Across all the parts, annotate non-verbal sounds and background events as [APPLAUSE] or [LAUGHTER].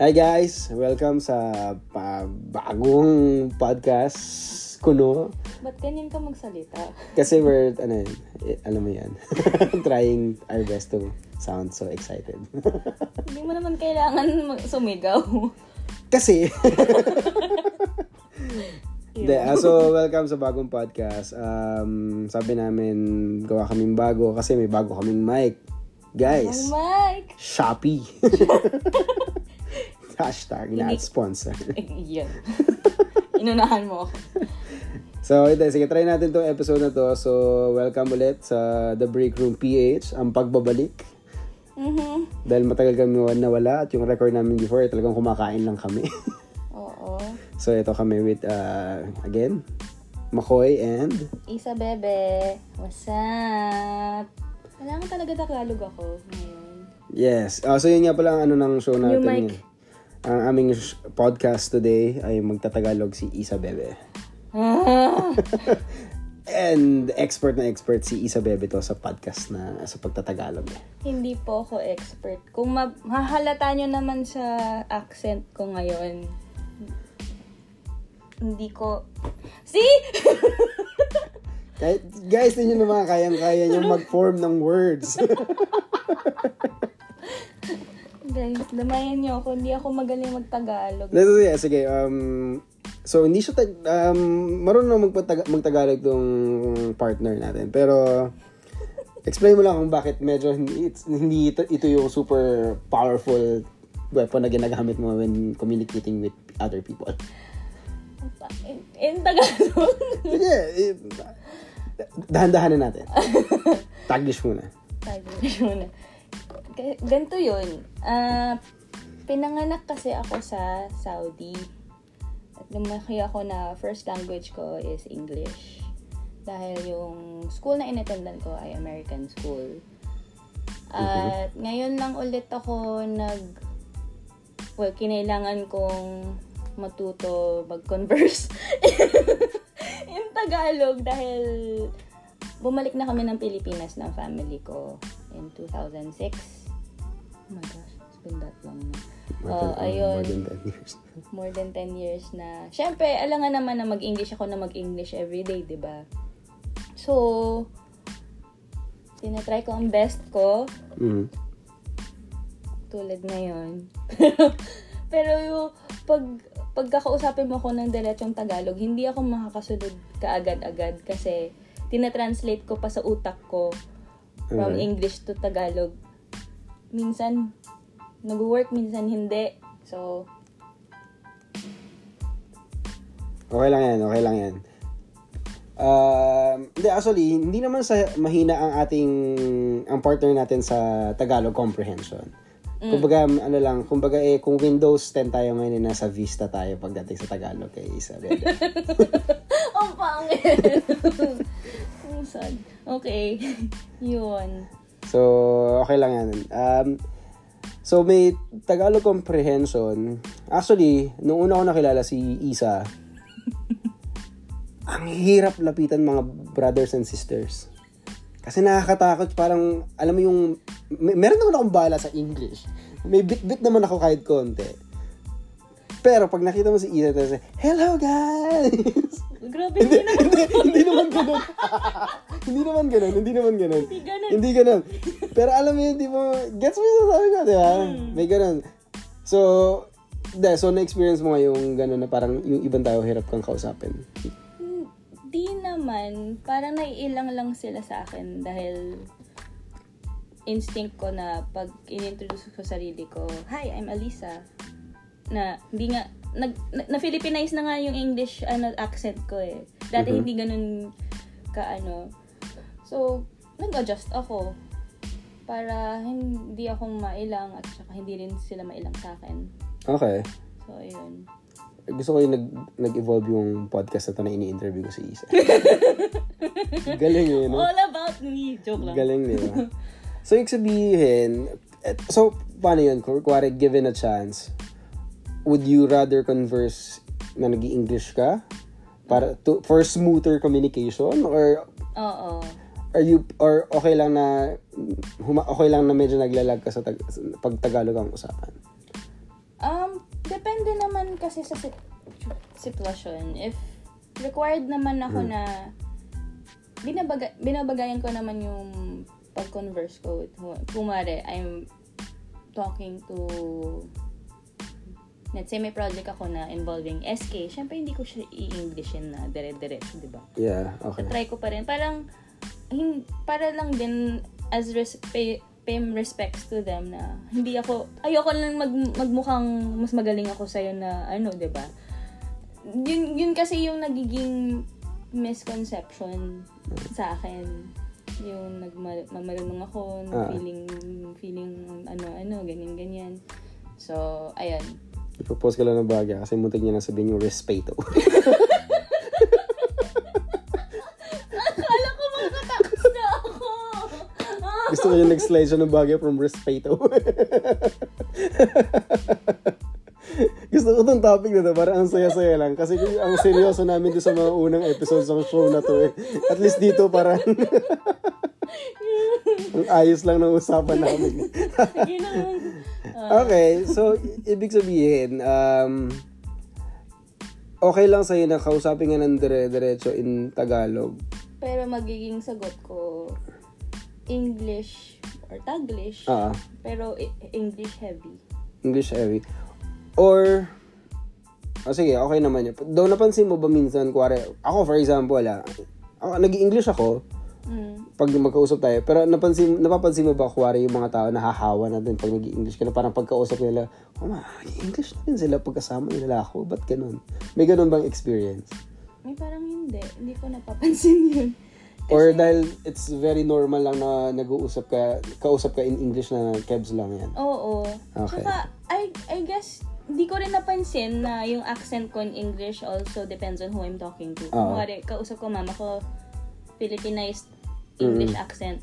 Hi guys! Welcome sa pa- bagong podcast kuno. Ba't ganyan ka magsalita? [LAUGHS] Kasi we're, ano yun, eh, alam mo yan, [LAUGHS] trying our best to sound so excited. [LAUGHS] Hindi mo naman kailangan mag- sumigaw. Kasi, De, ah, so welcome sa bagong podcast. Um, sabi namin, gawa kaming bago kasi may bago kaming mic. Oh, Guys, Mike! Shopee. Hashtag, not sponsor. [LAUGHS] Yan. [LAUGHS] Inunahan mo ako. So, ito, sige, try natin tong episode na to. So, welcome ulit sa The Break Room PH, ang pagbabalik. Mhm. Dahil matagal kami nawala at yung record namin before, eh, talagang kumakain lang kami. [LAUGHS] Oo. so, ito kami with, uh, again, Makoy and... Isa Bebe. What's up? Kailangan talaga Tagalog ako ngayon. Yes. Uh, so, yun nga pala ang ano ng show natin. mic. Ang aming podcast today ay magtatagalog si Isa Bebe. Ah! [LAUGHS] And expert na expert si Isa Bebe to sa podcast na sa pagtatagalog. Hindi po ako expert. Kung ma- mahalata nyo naman sa accent ko ngayon, hindi ko... See? [LAUGHS] Kahit, guys, ninyo naman kayang-kaya nyo [LAUGHS] mag-form ng words. Guys, damayan nyo ako. Hindi ako magaling magtagalog. Let's sige, sige. Um, so, hindi siya, tag, um, marunong na magpatag- magtagalog tong partner natin. Pero, explain mo lang kung bakit medyo hindi, hindi ito, ito yung super powerful weapon na ginagamit mo when communicating with other people. In, in Tagalog. Sige, dahan-dahanan natin. [LAUGHS] Taglish muna. Tagalog muna. Ganito yun. Ah, pinanganak kasi ako sa Saudi. At lumaki ako na first language ko is English. Dahil yung school na inattendan ko ay American school. At ngayon lang ulit ako nag... Well, kinailangan kong matuto mag-converse [LAUGHS] in Tagalog dahil bumalik na kami ng Pilipinas ng family ko in 2006. Oh my gosh, it's been that long na. More Oh, than- ayun. More than 10 years. More than 10 years na. Siyempre, alam nga naman na mag-English ako na mag-English everyday, di ba? So, tinatry ko ang best ko Mm. tulad ngayon. [LAUGHS] Pero yung pag pagkakausapin mo ako ng diretsong Tagalog, hindi ako makakasunod kaagad-agad kasi tinatranslate ko pa sa utak ko from Okay. English to Tagalog. Minsan nag-work, minsan hindi. So, Okay lang yan, okay lang yan. Um, hindi, actually, hindi naman sa mahina ang ating, ang partner natin sa Tagalog comprehension. Kumbaga, ano lang, kumbaga eh, kung Windows 10 tayo ngayon, eh, nasa Vista tayo pagdating sa Tagalog kay Isabel. [LAUGHS] ang pangit. [LAUGHS] Ang sad. Okay. [LAUGHS] Yun. So, okay lang yan. Um, so, may Tagalog comprehension. Actually, nung una ko nakilala si Isa, [LAUGHS] ang hirap lapitan mga brothers and sisters. Kasi nakakatakot, parang, alam mo yung, may, meron naman akong bala sa English. May bit-bit naman ako kahit konti. Pero pag nakita mo si Isa, tapos, hello guys! [LAUGHS] Grabe, hindi na. hindi, hindi naman ganun. [LAUGHS] hindi naman ganun, hindi naman ganun. Hindi ganun. Hindi ganun. Pero alam mo yun, di mo, gets mo yung sasabi ko, di ba? Hmm. May ganun. So, de, so na-experience mo nga yung ganun na parang yung ibang tao hirap kang kausapin. Di naman. Parang naiilang lang sila sa akin dahil instinct ko na pag inintroduce ko sarili ko, Hi, I'm Alisa. Na hindi nga, nag, na, na-Philippinize na nga yung English ano, accent ko eh. Dati Mhm. hindi ganun ka ano. So, nag-adjust ako para hindi ako mailang at saka hindi rin sila mailang sa akin. Okay. So, ayun. Gusto ko yung nag, nag-evolve yung podcast na to na ini-interview ko si Isa. [LAUGHS] Galing eh, no? All about me. Joke lang. Galing, di ba? So, yung sabihin, et- so, paano yun? Kung given a chance, would you rather converse na nag english ka? Para to, for smoother communication? Or Oo. are you, or okay lang na, huma, okay lang na medyo naglalag ka sa, tag, pag Tagalog ang usapan? Um, depende naman kasi sa sit- sitwasyon. If required naman ako Hmm. na binabaga, binabagayan ko naman yung pag-converse ko with who- kumare, I'm talking to let's say may project ako na involving SK, syempre hindi ko siya i-Englishin na dire-diretso, di ba? Yeah, okay. try ko pa rin. Parang, para lang din as res, pay, pay respects to them na hindi ako, ayoko lang mag, magmukhang mas magaling ako sa'yo na ano, 'di ba Yun, yun kasi yung nagiging misconception sa akin. Yung nagmamarunong ako, Ah. feeling, feeling ano-ano, ganyan-ganyan. So, ayun. Ipropose ka lang ng bagay kasi muntik niya na sabihin yung respeto. [LAUGHS] Akala ko makakatapos na ako! Gusto ko yung nag-slide siya ng bagay from respeto. [LAUGHS] Gusto ko tong topic na to, parang ang saya-saya lang. Kasi ang seryoso namin doon sa mga unang episodes ng show na to eh. At least dito parang [LAUGHS] ang ayos lang ng usapan namin. Sige na. Okay, so ibig sabihin, um, okay lang sa'yo na kausapin nga ng dire-diretso in Tagalog. Pero magiging sagot ko English or Taglish. Ah, Pero i- English heavy. English heavy. Or, oh, sige, okay naman yun. Though napansin mo ba minsan, kuwari, ako for example, ah, ako, nag-English ako. Pag magkausap tayo, pero napansin, napapansin mo ba, kuwari, yung mga tao nahahawa na din pag nag-English ka na, parang pagkausap nila, oh ma, English na din sila pagkasama nila ako, ba't ganun? May ganun bang experience? May parang hindi. Hindi ko napapansin [LAUGHS] yun. Or dahil it's very normal lang na nag-uusap ka, kausap ka in English na kebs lang yan. Oo. Okay. Tsaka, I, I guess, hindi ko rin napansin na yung accent ko in English also depends on who I'm talking to. Oo. Kumari, kausap ko mama ko, Filipinized English accent.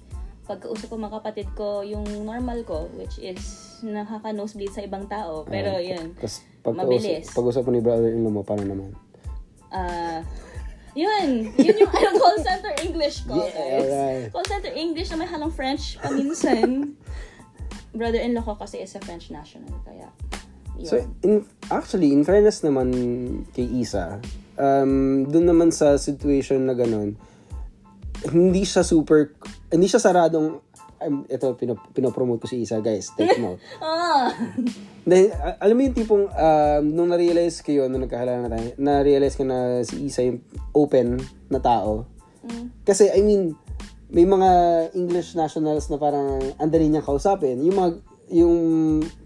Pag kausap ko mga kapatid ko, yung normal ko, which is nakaka-nosebleed sa ibang tao. Pero Ah, yun, Tapos pag Mabilis. pag-usap mo ni brother-in-law mo, paano naman? ah, yun, yun yung ano, call center English ko, Yeah, guys. alright. Call center English na may halong French paminsan. Brother-in-law ko kasi is a French national, kaya yun. So, in, actually, in fairness naman kay Isa, um, dun naman sa situation na ganun, hindi siya super, hindi siya saradong, um, ito, pino, pinopromote ko si Isa, guys, take [LAUGHS] note. ah! Dahil, alam mo yung tipong, um, nung na-realize ko yun, nung nagkahalala na tayo, na-realize ko na si Isa yung open na tao. Mm. Kasi, I mean, may mga English nationals na parang andali niyang kausapin. Yung mga, yung,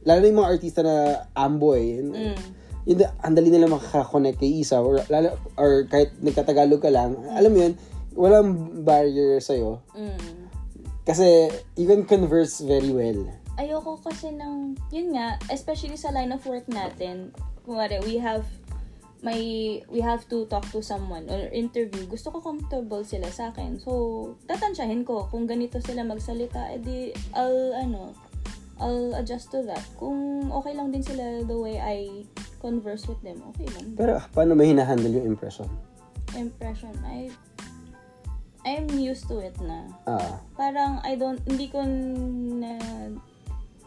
lalo na yung mga artista na amboy, Mm. yun, andali nila makaka-connect kay Isa or, lalo, or kahit nagkatagalog ka lang, alam mo yun, walang barrier sa'yo. Mm. Kasi, you can converse very well. Ayoko kasi ng, yun nga, especially sa line of work natin, kumari, we have, may, we have to talk to someone or interview. Gusto ko comfortable sila sa akin. So, tatansyahin ko. Kung ganito sila magsalita, edi, I'll, ano, I'll adjust to that. Kung okay lang din sila the way I converse with them, okay lang. Pero, paano may hinahandle yung impression? Impression, I, I'm used to it na. Ah, Parang, I don't, hindi ko na,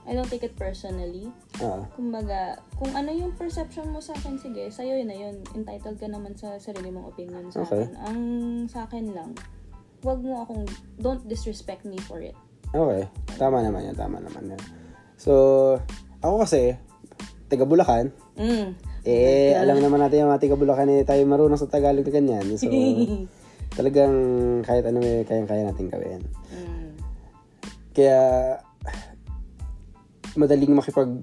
I don't take it personally. ah. Kumbaga, kung ano yung perception mo sa akin, sige, sa'yo yun na yun. Entitled ka naman sa sarili mong opinion sa Okay. akin. Ang sa akin lang, wag mo akong, don't disrespect me for it. Okay. Tama naman yan. Tama naman yan. So, ako kasi, taga Bulacan. Mm. Eh, alam naman natin yung mga taga Bulacan eh, tayo marunong sa Tagalog na ganyan. So, [LAUGHS] talagang kahit ano may kayang-kaya natin gawin. Mm. Kaya, madaling makipag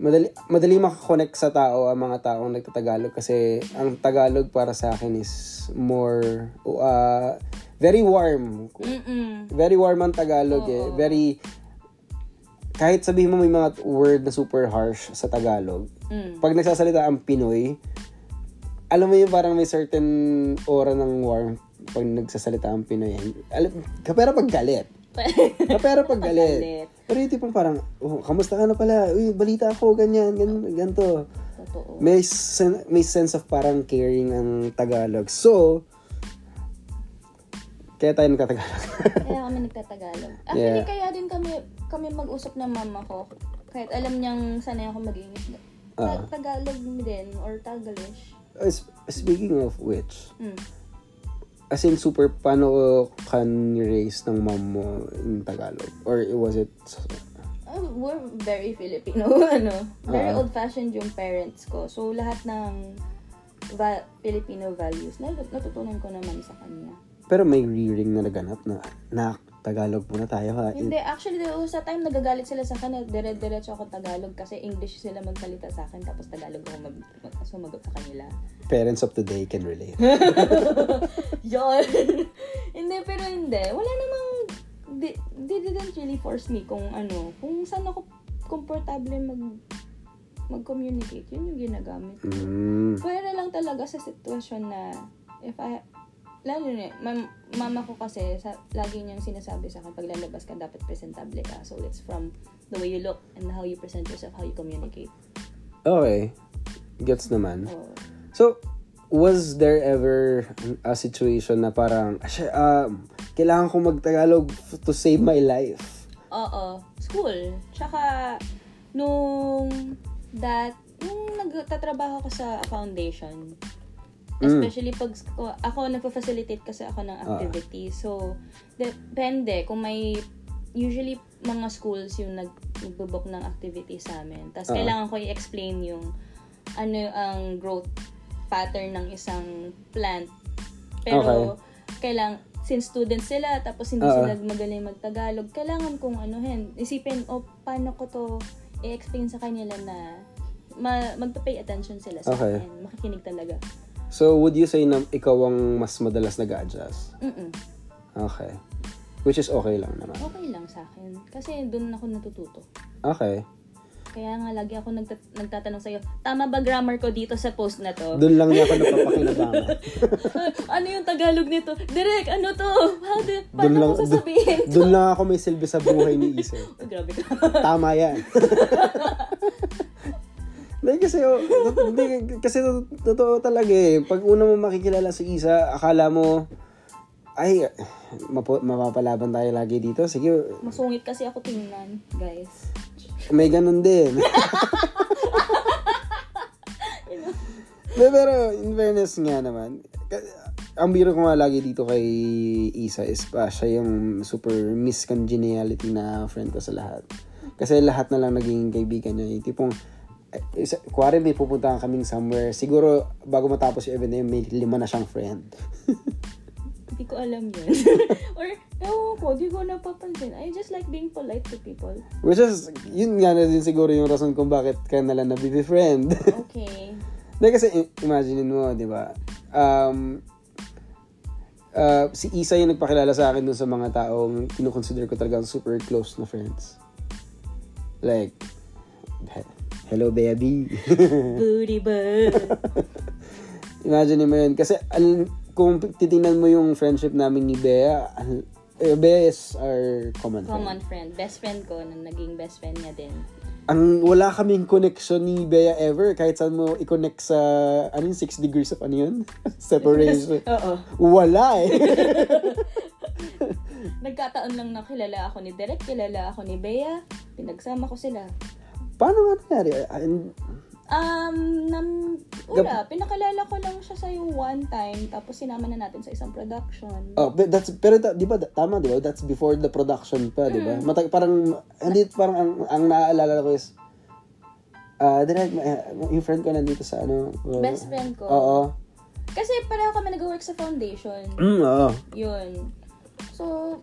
madali madaling makakonect sa tao ang mga taong nagtatagalog kasi ang Tagalog para sa akin is more uh, very warm. Mm-mm. Very warm ang Tagalog eh. Very kahit sabihin mo may mga word na super harsh sa Tagalog, Mm. pag nagsasalita ang Pinoy, alam mo yung parang may certain aura ng warmth pag nagsasalita ang Pinoy. Alam, kapera pag galit. Kapera pag [LAUGHS] galit. Pero yung tipong parang, oh, kamusta ka na pala? Uy, balita ako, ganyan, ganyan, ganito. Totoo. May, sen- may sense of parang caring ang Tagalog. So, kaya tayo nagtatagalog. [LAUGHS] Kaya kami nagtatagalog. Actually, Yeah. kaya din kami kami mag-usap ng mama ko. Kahit alam niyang sanay ako mag-English. Ta- Tagalog din or Tagalish. Uh, sp- speaking of which, Mm. As in super, paano ka ni-raise ng mom mo in Tagalog? Or was it, Oh, we're very Filipino, [LAUGHS] ano. Very Ah. old-fashioned yung parents ko. So, lahat ng va- Filipino values, nat- natutunan ko naman sa kanya. pero may rearing na naganap na, na Tagalog muna tayo ha? Hindi, actually, there was a time nagagalit sila sa akin, dire-diretso ako Tagalog kasi English sila magsalita sa akin, tapos Tagalog ako mag, mag sumagot sa kanila. Parents of today can relate. [LAUGHS] Yun! [LAUGHS] hindi, pero hindi. Wala namang, they, they didn't really force me kung ano, kung saan ako komportable mag mag-communicate. Yun yung ginagamit. Mm. Pwede lang talaga sa sitwasyon na if I, lalo na, mam, mama ko kasi, sa, lagi niyang sinasabi sa akin, pag lalabas ka, dapat presentable ka. So, it's from the way you look and how you present yourself, how you communicate. Okay. Gets naman. So, So, was there ever a situation na parang, "Asya, um, kailangan ko mag-Tagalog to save my life? oo, school. Tsaka, nung that, nung nagtatrabaho ko sa foundation, especially pag ako, ako nagpa-facilitate kasi ako ng activity. So, depende kung may usually mga schools yung nag nagbo-book ng activity sa amin. Tapos Ah. kailangan ko i-explain yung ano ang growth pattern ng isang plant. Pero kailang since students sila tapos hindi Ah. sila magaling magtagalog, kailangan kong anuhin, isipin o paano ko to i-explain sa kanila na ma- magpa-pay attention sila sa Okay. akin. Makikinig talaga. So, would you say na ikaw ang mas madalas nag-adjust? Mm-mm. Okay. Which is okay lang naman. Okay lang sa akin. Kasi doon ako natututo. Okay. Kaya nga lagi ako nagtat- nagtatanong sa'yo, tama ba grammar ko dito sa post na to? Doon lang niya ako napapakinabangan. [LAUGHS] ano yung Tagalog nito? Direk, ano to? How do, paano lang, ko sasabihin? doon lang ako may silbi sa buhay ni Isa. [LAUGHS] Uy, grabe ka. Tama yan. [LAUGHS] Hindi kasi, oh, [LAUGHS] hindi, kasi to- totoo talaga eh. Pag una mo makikilala si Isa, akala mo, ay, mapo, mapapalaban tayo lagi dito. Sige, Masungit kasi ako tingnan, guys. may ganun din. [LAUGHS] De, pero, in fairness nga naman, ang biro ko nga lagi dito kay Isa is pa, siya yung super miss congeniality na friend ko sa lahat. Kasi lahat na lang naging kaibigan niya. Yung tipong, isa, kuwari may pupuntahan kaming somewhere, siguro bago matapos yung event na yun, may lima na siyang friend. [LAUGHS] Hindi ko alam yun. [LAUGHS] Or, ewan ko, di ko napapansin. I just like being polite to people. Which is, yun nga na din siguro yung rason kung bakit ka nalang nabibi-friend. [LAUGHS] Okay. Hindi kasi i- imagine mo, di ba? Um, uh, si Isa yung nagpakilala sa akin dun sa mga taong kinukonsider ko talagang super close na friends. Like, hello baby. [LAUGHS] Booty bird. [LAUGHS] imagine mo yun. Kasi al- kung titingnan mo yung friendship namin ni Bea, al- eh, Bea is our common, friend. Common friend. Best friend ko na naging best friend niya din. Ang wala kaming connection ni Bea ever. Kahit saan mo i-connect sa, ano yung 6 degrees of ano yun? [LAUGHS] Separation. Oo. Wala eh. Nagkataon lang na kilala ako ni Derek, kilala ako ni Bea. Pinagsama ko sila. Paano nga nangyari? And- Um, nam, wala. Pinakalala ko lang siya sa'yo one time, tapos sinama na natin sa isang production. Oh, but that's pero ta- 'di ba tama 'di ba? That's before the production pa, 'di ba? Matag parang hindi parang ang, ang naaalala ko is ah direct uh, yung friend ko nandito sa ano. uh, Best friend ko. Oo. Kasi pareho kami nag-work sa foundation. Mm, oo. Yun. So,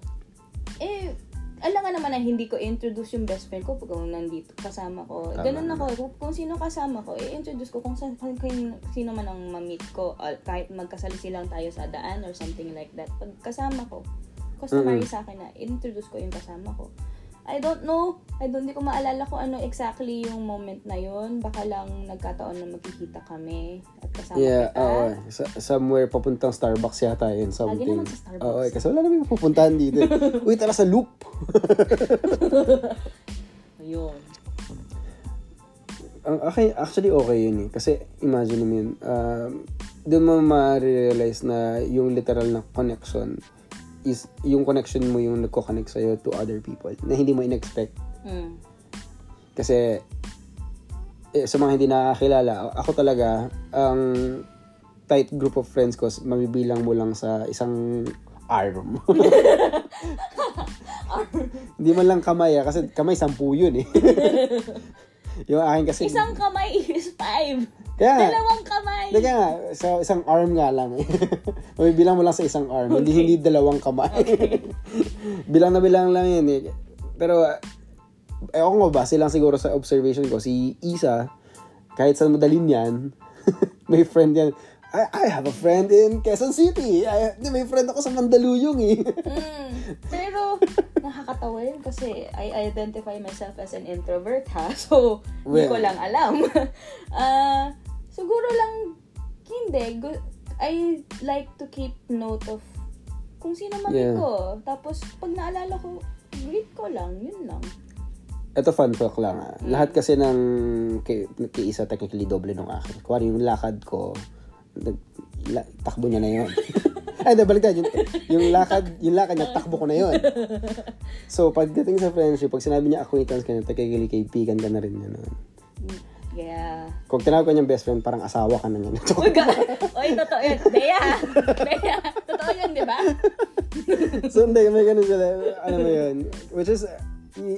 eh, alam nga naman na hindi ko introduce yung best friend ko pag kung nandito kasama ko. Tama Ganun ako. Kung, kung sino kasama ko, i-introduce ko kung, sa, kung, sino man ang ma-meet ko. Kahit magkasalisi lang tayo sa daan or something like that. Pag kasama ko, customary sa akin na introduce ko yung kasama ko. I don't know. I don't, hindi ko maalala kung ano exactly yung moment na yun. Baka lang nagkataon na magkikita kami at kasama Yeah, kita. oo. Sa, somewhere papuntang Starbucks yata yun, something. naman sa Starbucks. Oo, eh, kasi wala naman pupuntahan dito. [LAUGHS] Uy, tara sa loop. [LAUGHS] Ayun. Ang okay, actually okay yun eh. Kasi imagine mo yun, um, doon mo ma-realize na yung literal na connection is yung connection mo yung nagko-connect sa'yo to other people na hindi mo in-expect. Mm. Kasi eh, sa mga hindi nakakilala, ako talaga, ang tight group of friends ko, mabibilang mo lang sa isang arm. [LAUGHS] Hindi man lang kamay ah, kasi kamay sampu yun eh. [LAUGHS] yung akin kasi... Isang kamay is five. Kaya. Dalawang kamay. Kaya nga, sa isang arm nga lang eh. [LAUGHS] Mabibilang mo lang sa isang arm, hindi hindi dalawang kamay. [LAUGHS] bilang na bilang lang yun eh. Pero, eh ako nga base lang siguro sa observation ko, si Isa, kahit sa madalin yan, [LAUGHS] may friend yan. I, I have a friend in Quezon City. I, may friend ako sa Mandaluyong eh. Mm, pero, nakakatawa yun kasi I identify myself as an introvert ha. So, hindi Well. ko lang alam. Ah, siguro lang, hindi. I like to keep note of kung sino man Yeah. ko. Tapos, pag naalala ko, greet ko lang. Yun lang. Ito fun fact lang ah. Lahat kasi ng kay, kay isa technically doble nung akin. Kuwari yung lakad ko, nag, la, takbo niya na yun. [LAUGHS] Ay, di, baliktad. Yung, yung lakad, yung lakad niya, takbo ko na yun. [LAUGHS] So, pagdating sa friendship, pag sinabi niya acquaintance ka na, technically kaibigan ka na rin niya nun. Yeah. Kung tinawag ko niyang best friend, parang asawa ka na niya. [LAUGHS] Uy, ga- Uy, totoo yun. Bea. Bea. Totoo yun, di ba? [LAUGHS] so, hindi, may ganun sila. Ano mo yun? Which is, uh, y-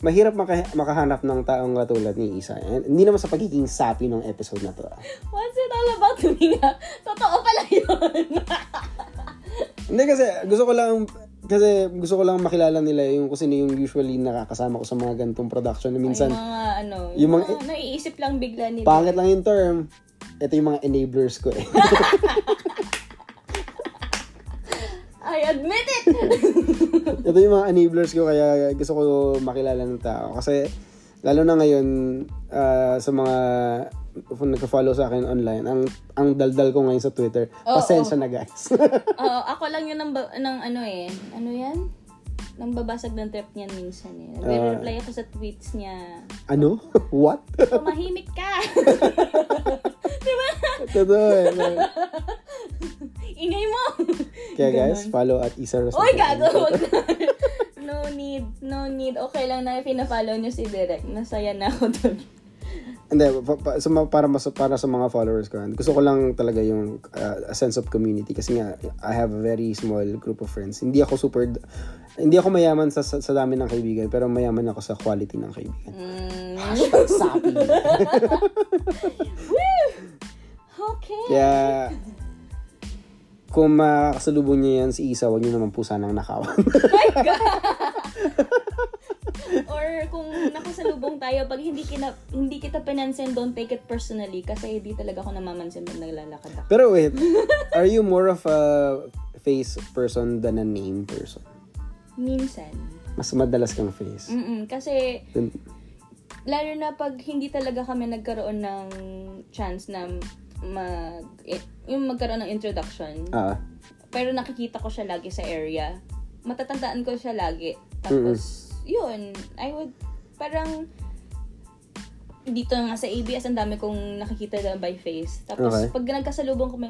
mahirap maka- makahanap ng taong katulad ni Isa. And, hindi naman sa pagiging sapi ng episode na to. ah. What's it all about me nga? Totoo pala yun. Hindi kasi gusto ko lang kasi gusto ko lang makilala nila yung sino yung usually nakakasama ko sa mga ganitong production na minsan yung mga ano, Yung yung mga- mga, naiisip lang bigla nila. pangit lang yung term. Ito yung mga enablers ko eh. [LAUGHS] I admit it! [LAUGHS] Ito yung mga enablers ko kaya gusto ko makilala ng tao. Kasi lalo na ngayon ah, sa mga kung nagka-follow sa akin online, ang ang daldal ko ngayon sa Twitter. Oo. Pasensya na guys. [LAUGHS] Oo, ako lang yun ng, ng ano eh. Ano yan? Nang babasag ng trip niyan minsan eh. Nagre-reply ako sa tweets niya. ano? [LAUGHS] What? Tumahimik ka! [LAUGHS] diba? Totoo eh. Ingay mo! Kaya guys, follow at Isa Rosa. Uy, gago! No need. No need. Okay lang na pina-follow niyo si Direk. Masaya na ako doon. Hindi, pa, pa, sa para, mas, para sa mga followers ko, gusto ko lang talaga yung uh, a sense of community kasi nga, I have a very small group of friends. Hindi ako super, hindi ako mayaman sa, sa, sa dami ng kaibigan, pero mayaman ako sa quality ng kaibigan. Mm. Hashtag sapi. [LAUGHS] Okay. Kaya, kung makakasalubong niya yan si Isa, huwag niyo naman po sanang nakawan. [LAUGHS] [LAUGHS] [LAUGHS] Or kung nakasalubong tayo, pag hindi, kita, hindi kita pinansin, don't take it personally kasi hindi talaga ako namamansin pag naglalakad ako. pero wait, [LAUGHS] are you more of a face person than a name person? Minsan. Mas madalas kang face. Mm-mm, kasi Then, lalo na pag hindi talaga kami nagkaroon ng chance na mag eh, yung magkaroon ng introduction ah, pero nakikita ko siya lagi sa area matatandaan ko siya lagi tapos yun I would parang dito nga sa ABS ang dami kong nakikita na by face tapos Okay. pag nagkasalubong kami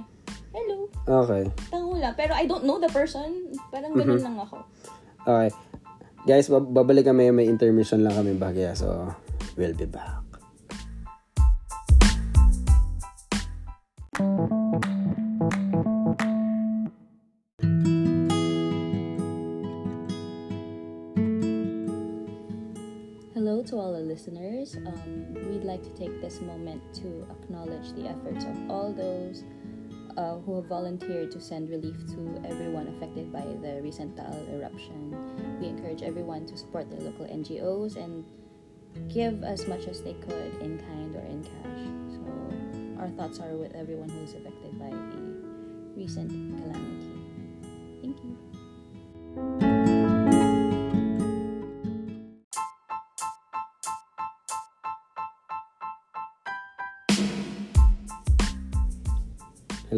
hello okay. tango lang pero I don't know the person parang ganun lang ako Okay. Guys, bab- babalik kami. May intermission lang kami bagya. So, we'll be back. Um, we'd like to take this moment to acknowledge the efforts of all those uh, who have volunteered to send relief to everyone affected by the recent Taal eruption. We encourage everyone to support their local NGOs and give as much as they could in kind or in cash. So, our thoughts are with everyone who is affected by the recent calamity. Thank you.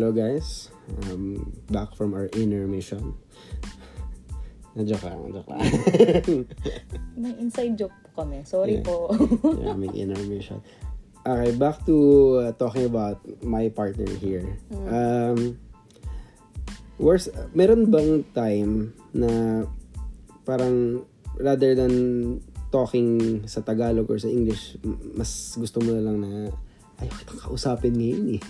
Hello guys. Um, back from our intermission. Nadjoke lang, nadjoke lang. [LAUGHS] May inside joke po kami. Sorry Yeah. po. yeah, may intermission. Okay, back to uh, talking about my partner here. Um, worst, meron bang time na parang rather than talking sa Tagalog or sa English, mas gusto mo na lang na, ayaw kitang kausapin ngayon eh.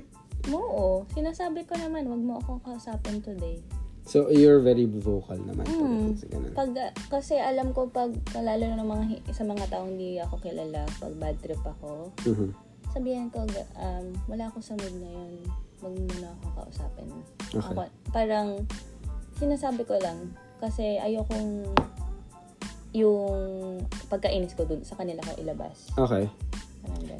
[LAUGHS] Oo, sinasabi ko naman, wag mo akong kausapin today. so, you're very vocal naman. Mm. sa ganun. Pag, kasi alam ko pag, lalo na ng mga, sa mga taong hindi ako kilala, pag bad trip ako, Mhm. sabihan ko, um, wala ako sa mood ngayon, wag mo na ako kausapin. Okay. Ako, parang, sinasabi ko lang, kasi ayokong yung pagkainis ko dun sa kanila ko ilabas. Okay.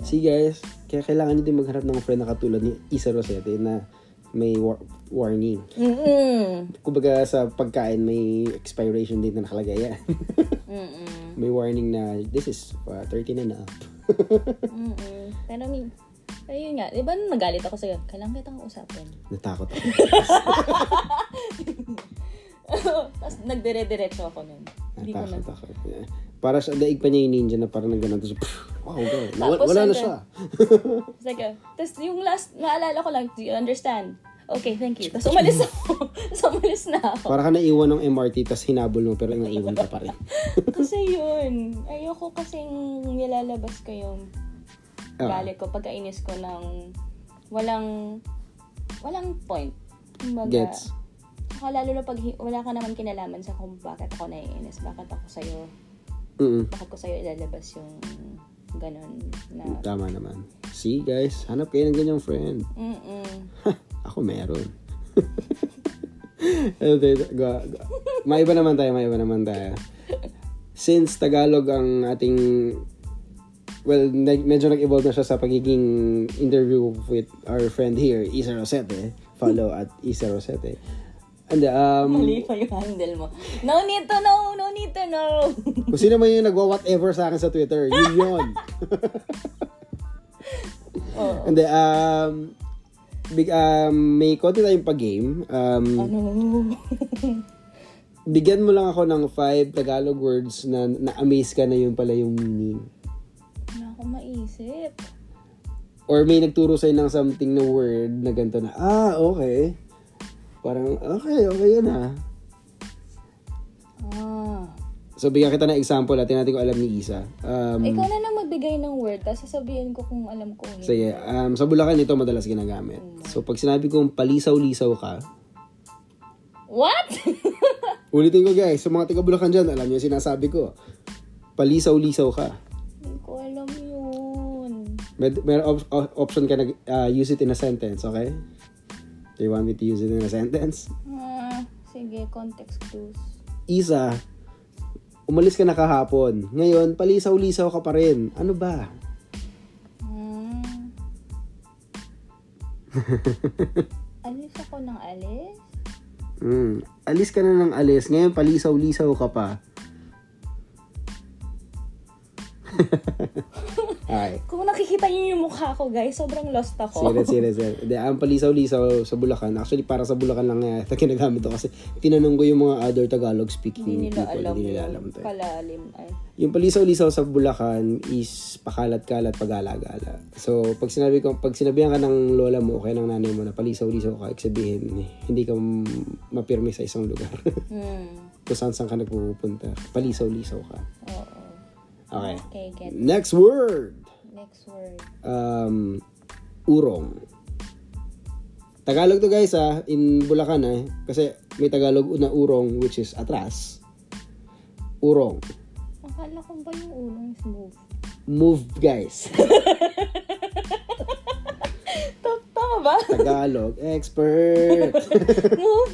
See guys, kaya kailangan nyo din maghanap ng friend na katulad ni Isa Rosete na may war- warning. Mm-mm. Kumbaga sa pagkain may expiration date na nakalagay yan. [LAUGHS] May warning na this is uh, 13 and up. Mm-mm. Pero mi, ayun nga, di ba nagalit ako sa'yo, kailangan kitang usapin. Natakot ako. [LAUGHS] Tapos nagdire-diretso ako nun. Hindi ko na. Yeah. Para sa daig pa niya yung ninja na parang nagganon. Tapos, wow, go. Nawala, Tapos wala na siya. [LAUGHS] Uh, tapos yung last, naalala ko lang, do you understand? Okay, thank you. Tapos umalis ako. [LAUGHS] Tapos umalis na ako. Para ka naiwan ng MRT tapos hinabol mo pero naiwan ka pa rin. [LAUGHS] Kasi yun, ayoko kasing nilalabas ko yung Ah. galit ko, pagkainis ko ng walang, walang point. Kumbaga, Gets. Saka lalo na pag wala ka naman kinalaman sa kung bakit ako naiinis, bakit ako sa'yo, Mm bakit ko sa'yo ilalabas yung ganon na, Tama naman. See guys, hanap kayo ng ganyang friend. mm Ako meron. [LAUGHS] Go. Maiba naman tayo, maiba naman tayo. Since Tagalog ang ating well, nag, medyo nag-evolve na siya sa pagiging interview with our friend here, Isa Rosete. Follow at Isa Rosete. And um, Mali pa yung handle mo. No need to know, no need to know. [LAUGHS] kung sino man yung nagwa-whatever sa akin sa Twitter, yun yun. [LAUGHS] Then, um, big, um, may konti tayong pag-game. Um, Ano? [LAUGHS] bigyan mo lang ako ng five Tagalog words na na-amaze ka na yun pala yung meaning. Wala akong maisip. Or may nagturo sa'yo ng something na word na ganito na, ah, okay. Parang, okay, okay yun ah. Ah. So, bigyan kita ng example. Natin natin kung alam ni Isa. Um, Ikaw na lang magbigay ng word, tapos sasabihin ko kung alam ko. hindi. sige, um, sa Bulacan ito madalas ginagamit. So, pag sinabi kong palisaw-lisaw ka, What? [LAUGHS] ulitin ko guys, sa mga taga Bulacan dyan, alam niyo sinasabi ko. Palisaw-lisaw ka. Hindi ko alam yun. May, may op- op- option ka na uh, use it in a sentence, okay? Do you want me to use it in a sentence? Ah, sige, context clues. Isa, umalis ka na kahapon. Ngayon, palisaw-lisaw ka pa rin. Ano ba? Hmm. [LAUGHS] alis ako ng alis? Hmm. Alis ka na ng alis. Ngayon, palisaw-lisaw ka pa. [LAUGHS] Ay. Kung nakikita niyo yung mukha ko, guys, sobrang lost ako. Serious, serious, serious. Hindi, ang palisaw-lisaw sa Bulacan, actually para sa Bulacan lang nga ito [LAUGHS] ginagamit to kasi tinanong ko yung mga other Tagalog speaking Hindi nila people, alam hindi nila alam to. eh. Kalalim. Ay. Yung palisaw-lisaw sa Bulacan is pakalat-kalat pag-alagala. So, pag sinabi ko, pag sinabihan ka ng lola mo o kaya ng nanay mo na palisaw-lisaw ka, sabihin, hindi ka mapirmi sa isang lugar. [LAUGHS] Hmm. Kung saan saan ka nagpupunta, palisaw-lisaw ka. Oo. Okay. Okay, get. Next word. Next word. Um, urong. Tagalog to guys ah, in Bulacan eh. Kasi may Tagalog na urong which is atras. Urong. Akala ko ba yung ulong is move? Move guys. [LAUGHS] Tama ba? Tagalog expert. [LAUGHS] move?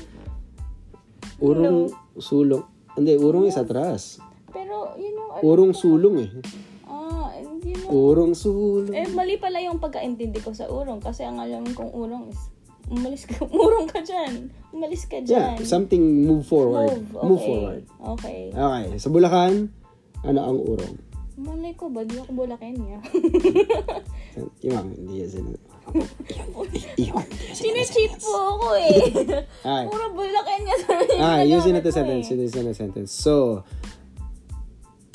urong sulong. Hindi, urong is atras. Yung... Urong sulong eh. Ah, hindi mo... Urong sulong. Eh, mali pala yung pagkaintindi ko sa urong. Kasi ang alam kong urong is... Umalis ka, [LAUGHS] urong ka dyan. Umalis ka Yeah, dyan. something move forward. Move, okay. Move forward. Okay. Okay, sa Bulacan, ano ang urong? Malay ko ba? Di ako Bulakenya. [LAUGHS] Yung mga, hindi yan sila. [LAUGHS] Iyon, Sine-cheat po ako eh. Puro Bulakenya sa Ah, a ko sentence. eh. Sentence. So,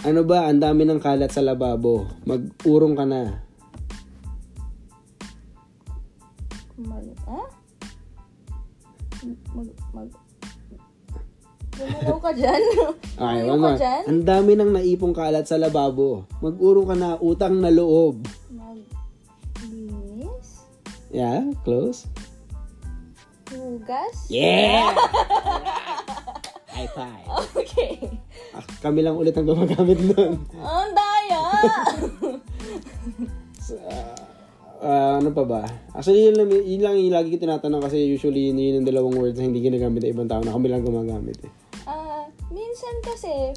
ano ba, ang dami ng kalat sa lababo. Mag-urong ka na. Mag... Ah? Mag... Mag... Gumalaw ka dyan. [LAUGHS] Okay, one more. Ang dami nang naipong kalat sa lababo. Mag-urong ka na utang na loob. Maglinis? Yeah, close. Hugas? Yeah! [LAUGHS] High five. Okay. Ah, kami lang ulit ang gumagamit nun. Ang daya! [LAUGHS] Ah, ano pa ba? Actually, yun lang, yun lang yung lagi ko tinatanong kasi usually yun, yun yung dalawang words na hindi ginagamit ng ibang tao na kami lang gumagamit eh. Ah, minsan kasi,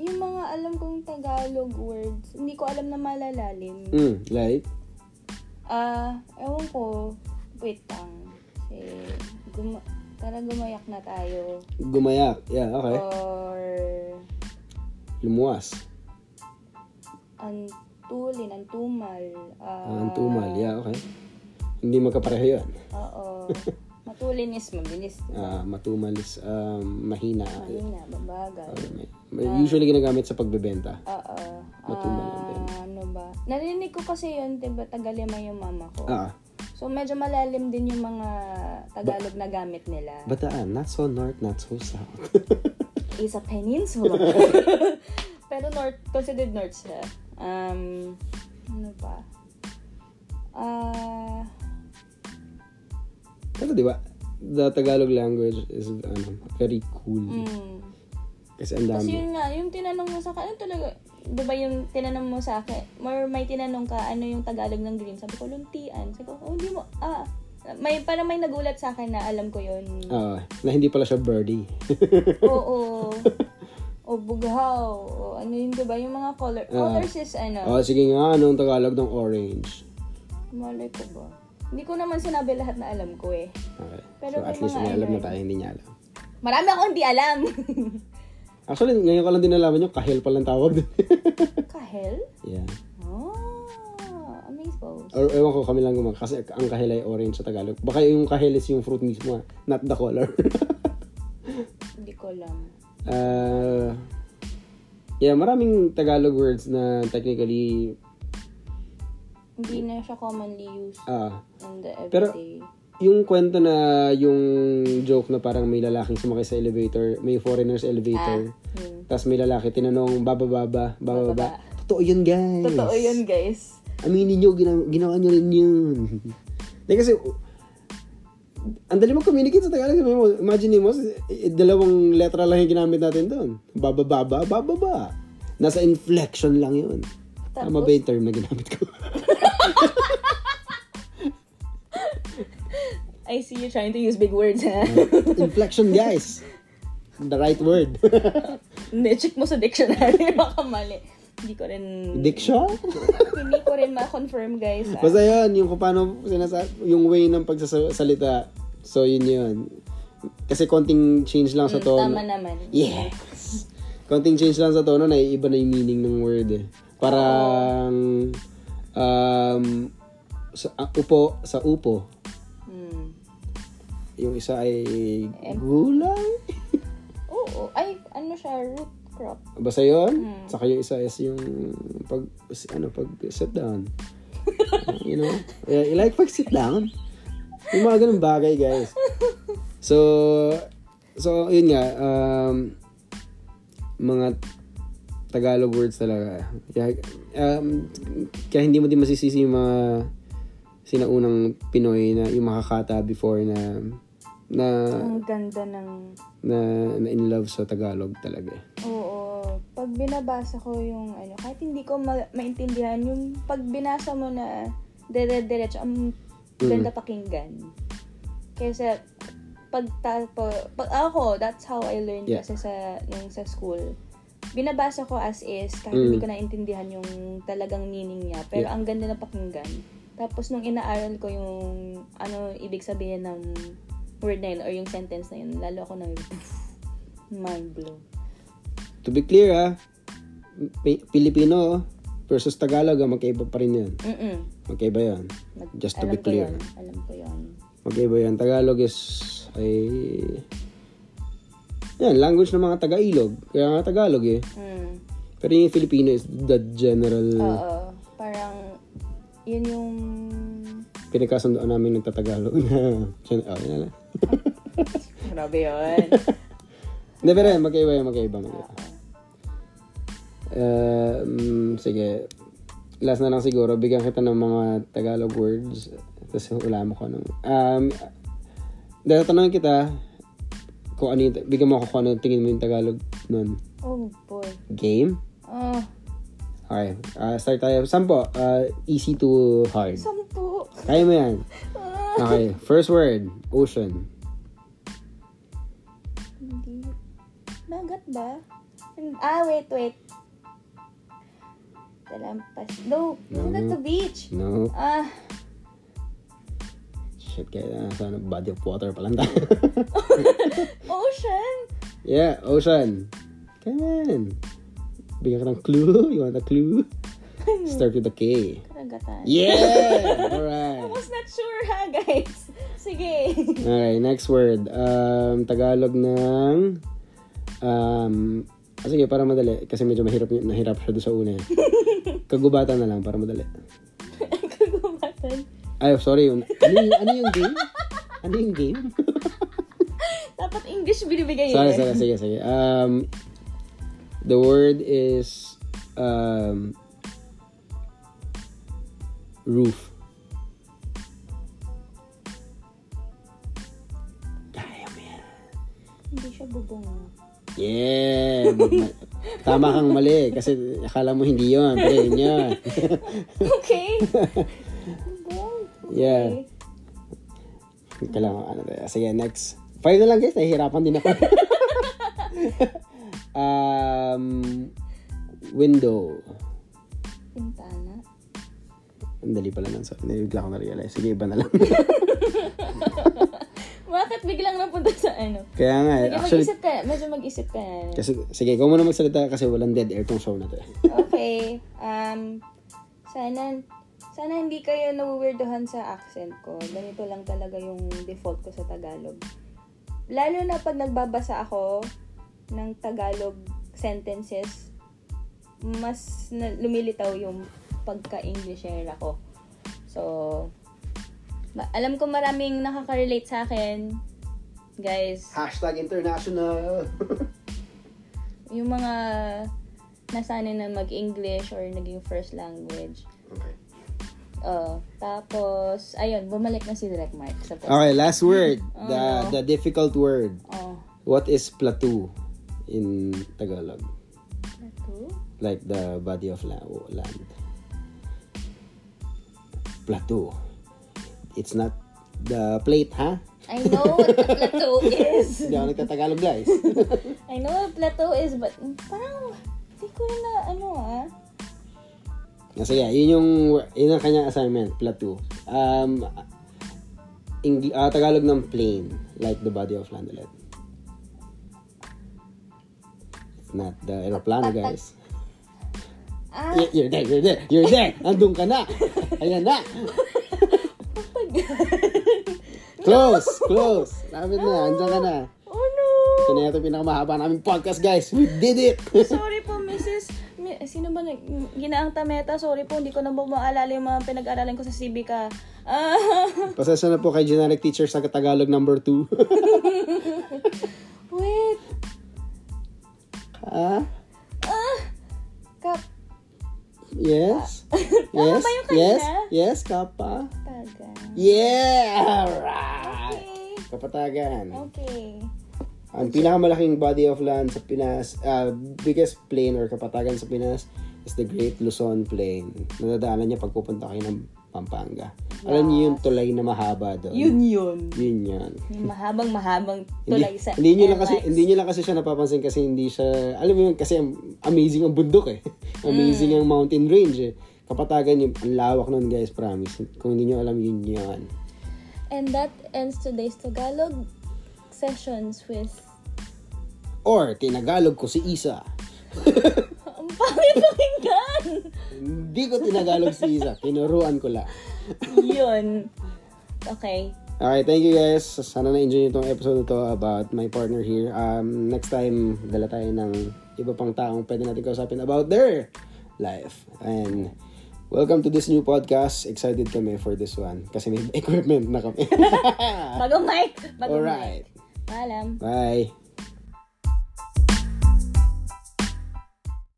yung mga alam kong Tagalog words, hindi ko alam na malalalim. Mm, like? Ah, ewan ko. Wait lang. Kasi, guma tara gumayak na tayo. Gumayak. Yeah, okay. Or, Lumuwas. antulin, antumal. Ah, Ah, ang tumal. Yeah, okay. Hindi magkapareho yun. Oo. [LAUGHS] Matulin is mabilis. Ah, matumal is um, mahina. Mahina, babagal. May- may- Usually ginagamit sa pagbebenta. Oo. Matumal. Ah, ano ba? Narinig ko kasi yun, diba, Tagalima yung mama ko. Ah, So, medyo malalim din yung mga Tagalog na gamit nila. bataan. Not so north, not so south. [LAUGHS] is a peninsula. [LAUGHS] Pero north, considered north siya. Um, ano pa? Ah, Pero di ba, the Tagalog language is ano, very cool. mm. Kasi ang Kasi dami. yun nga, yung tinanong mo sa ano talaga, di ba yung tinanong mo sa akin, more may tinanong ka, ano yung Tagalog ng green? Sabi ko, luntian. Sabi ko, oh, hindi mo, ah, may, parang may nagulat sa akin na alam ko yun. Ah, na hindi pala siya birdie. Oo. [LAUGHS] O bughaw. O ano yun, di ba? Yung mga color. colors is ano. oh, sige nga, anong Tagalog ng orange? Malay ko ba? Hindi ko naman sinabi lahat na alam ko eh. Okay. Pero so at least may alam ano na tayo, hindi niya alam. Marami akong hindi alam. [LAUGHS] Actually, ngayon ko lang din nalaman yung kahil palang tawag. [LAUGHS] Kahel? yeah. Oh, amazeballs. Or ewan ko kami lang gumag kasi ang kahil ay orange sa Tagalog. Baka yung kahil is yung fruit mismo, ah, not the color. [LAUGHS] Hindi ko alam. uh, yeah, maraming Tagalog words na technically Hindi na siya commonly used ah in the Pero- everyday. Yung kwento na yung joke na parang may lalaking sumakay sa elevator, may foreigners elevator. Hmm. Tapos may lalaki tinanong, baba, baba, baba, baba. Totoo yun, guys. Totoo yun, guys. Aminin nyo, gina- ginawa nyo rin yun. [LAUGHS] Hindi kasi, ang dali mag-communicate sa Tagalog. Imagine mo, eh, dalawang letra lang yung ginamit natin doon. Baba, baba, baba, ba. Nasa inflection lang yun. Tama ba yung term na ginamit ko? [LAUGHS] I see you trying to use big words, ha? [LAUGHS] inflection, guys. The right word. [LAUGHS] Hindi, check mo sa dictionary. [LAUGHS] Baka mali. Hindi ko rin... Diction? hindi ko rin ma-confirm, guys. ah. Basta yun, yung kung paano sinasa- yung way ng pagsasalita. So, yun yun. Kasi konting change lang sa tono. Tama naman. Yes! Konting change lang sa tono, naiiba na yung meaning ng word eh. Parang, um, sa, ah, upo, sa upo. Yung isa ay gulay. Oo. Ay, ano siya, root crop. Basta yun. Saka yung isa is yung pag, ano, pag sit down. [LAUGHS] you know? Yeah, like pag sit down. Yung mga ganun bagay, guys. So, so, yun nga, um, mga Tagalog words talaga. Kaya, um, kaya hindi mo din masisisi yung mga sinaunang Pinoy na yung makakata before na na Ang ganda ng... na, na in love sa Tagalog talaga. eh. Oo. Pag binabasa ko yung ano, kahit hindi ko ma- maintindihan, yung pag binasa mo na dire-diretso, ang ganda pakinggan. Kaysa pag tapo, pag ako, that's how I learned Yeah. kasi sa nung sa school. Binabasa ko as is, kahit hindi ko naintindihan yung talagang meaning niya. Pero Yeah. ang ganda na pakinggan. Tapos nung inaaral ko yung ano ibig sabihin ng word na yun or yung sentence na yun, lalo ako na [LAUGHS] mind blown. To be clear ah, Pi- Filipino versus Tagalog, ah, magkaiba pa rin yun. Mm-mm. Magkaiba yan. Nag- Just to alam be ko clear. yun. Alam ko yun. Magkaiba yan. Tagalog is ay yan, language ng mga taga-ilog. Kaya nga Tagalog eh. Mm. Pero yung Filipino is the general Oo. Parang, yun yung... pinagkasundoan namin ng Tatagalog [LAUGHS] na. oh, yan na lang. [LAUGHS] Grabe yun. [LAUGHS] Hindi, pero yun, magkaiba yun, magkaiba, magkaiba. Um, sige. Last na lang siguro, bigyan kita ng mga Tagalog words. Tapos wala mo ko anong... Um, dahil tanongin kita, kung ano yung, bigyan mo ako kung ano tingin mo yung Tagalog nun. Oh boy. Game? Oh, Okay. Uh, start tayo. Sampo. Uh, easy to hard. sampu. Kaya mo yan. Ah, Okay. First word. Ocean. hindi. Dagat ba? Ah, wait, wait. Talampas. No, No. not the beach. No. Ah, Shit, kaya na sa ano, body of water pa lang tayo. [LAUGHS] [LAUGHS] ocean. yeah, ocean. Come on. Bigyan ka ng clue. [LAUGHS] You want a clue? [LAUGHS] Start with a K. Karagatan. Yeah! [LAUGHS] I Alright. was not sure ha, guys. Sige. Okay, next word. Um, Tagalog ng... Um, ah, sige, para madali. Kasi medyo mahirap, nahirap siya doon sa una. eh. Kagubatan na lang, para madali. Kagumatan. Ay, sorry. Ano, yung- ano yung game? Ano yung game? Dapat English binibigay sorry, eh. sorry. Sige, sige. Um, the word is... Um, roof. Kaya mo yan. Hindi siya bubong. Yeah! Ma- Tama kang mali kasi akala mo hindi yon pero yun yun. [LAUGHS] Okay. Bubong. yeah. Kailangan ano tayo. Sige, next. Five na lang guys. Nahihirapan din ako. [LAUGHS] [LAUGHS] um, window. Pintana. Ang dali pala nun. Sorry, nabigla ko na-realize. Sige, iba na lang. [LAUGHS] Bakit biglang napunta sa ano? Kaya nga, eh, Medyo actually, mag-isip ka. Medyo mag-isip ka. kasi, sige, ikaw muna magsalita kasi walang dead air tong show na to. eh. Okay. Um, sana, sana hindi kayo nawiwirdohan sa accent ko. Ganito lang talaga yung default ko sa Tagalog. Lalo na pag nagbabasa ako ng Tagalog sentences, mas na, lumilitaw yung pagka-Englisher ako. So, ma- alam ko maraming nakaka-relate sa akin. Guys, Hashtag international. [LAUGHS] yung mga nasanay na mag-English or naging first language. okay. Uh, tapos, ayun, bumalik na si Direct Mark sa. Okay, last word. [LAUGHS] Oh, the no. the difficult word. Oh, What is plateau in Tagalog? plateau? Like the body of la- land. Plateau. It's not the plate, ha? I know what a plateau [LAUGHS] is. Hindi ako nagtatagalog, guys. [LAUGHS] I know what plateau is, but parang, hindi ko na, ano ah. Kasi yeah, yun yung, yun ang kanyang assignment, plateau. Um, Eng- ah, Tagalog ng plain, like the body of land ulit. Not the aeroplano, guys. Ah, Y- You're there, you're there, you're there! Andun ka na! Ayan na! Close! Close! Lapit na, andyan ka na. oh no! Ito na yata yung pinakamahaba naming podcast, guys. We did it! Sorry po, Mrs. Mi- Sino ba nag... Ginaang Tameta? Sorry po, hindi ko na po maalala yung mga pinag-aralan ko sa CBK. Ah, Pasensya na po kay generic teacher sa Tagalog number 2. [LAUGHS] ah? Kap... Yes? Tama [LAUGHS] Yes? ba yung kanina? Yes? Yes, kapa? Taga. Yeah! Alright! Okay. Kapatagan. Okay. Ang pinakamalaking body of land sa Pinas, uh, biggest plain or kapatagan sa Pinas is the Great Luzon Plain. Nadadaanan niya pag pupunta kayo ng Pampanga. Alam niyo yung tulay na mahaba doon. Yun yun. Yun yun. Yung mahabang-mahabang Hindi, tulay sa hindi niyo lang kasi hindi niyo lang kasi siya napapansin kasi hindi siya alam mo yun kasi am- amazing ang bundok eh. amazing Mm. ang mountain range eh. Kapatagan yung ang lawak nun guys, promise. Kung hindi niyo alam yun yun. And that ends today's Tagalog sessions with... Or tinagalog ko si Isa. [LAUGHS] Ang pangit pakinggan! Hindi ko tinagalog si Isa, tinuruan ko lang. yun. Okay. Okay, thank you guys. Sana na-enjoy niyo itong episode na to about my partner here. Um, next time, dala tayo ng iba pang taong pwede natin kausapin about their life. And welcome to this new podcast. Excited kami for this one kasi may equipment na kami. [LAUGHS] Bagong mic! Bagong Alright. mic. Paalam. Bye.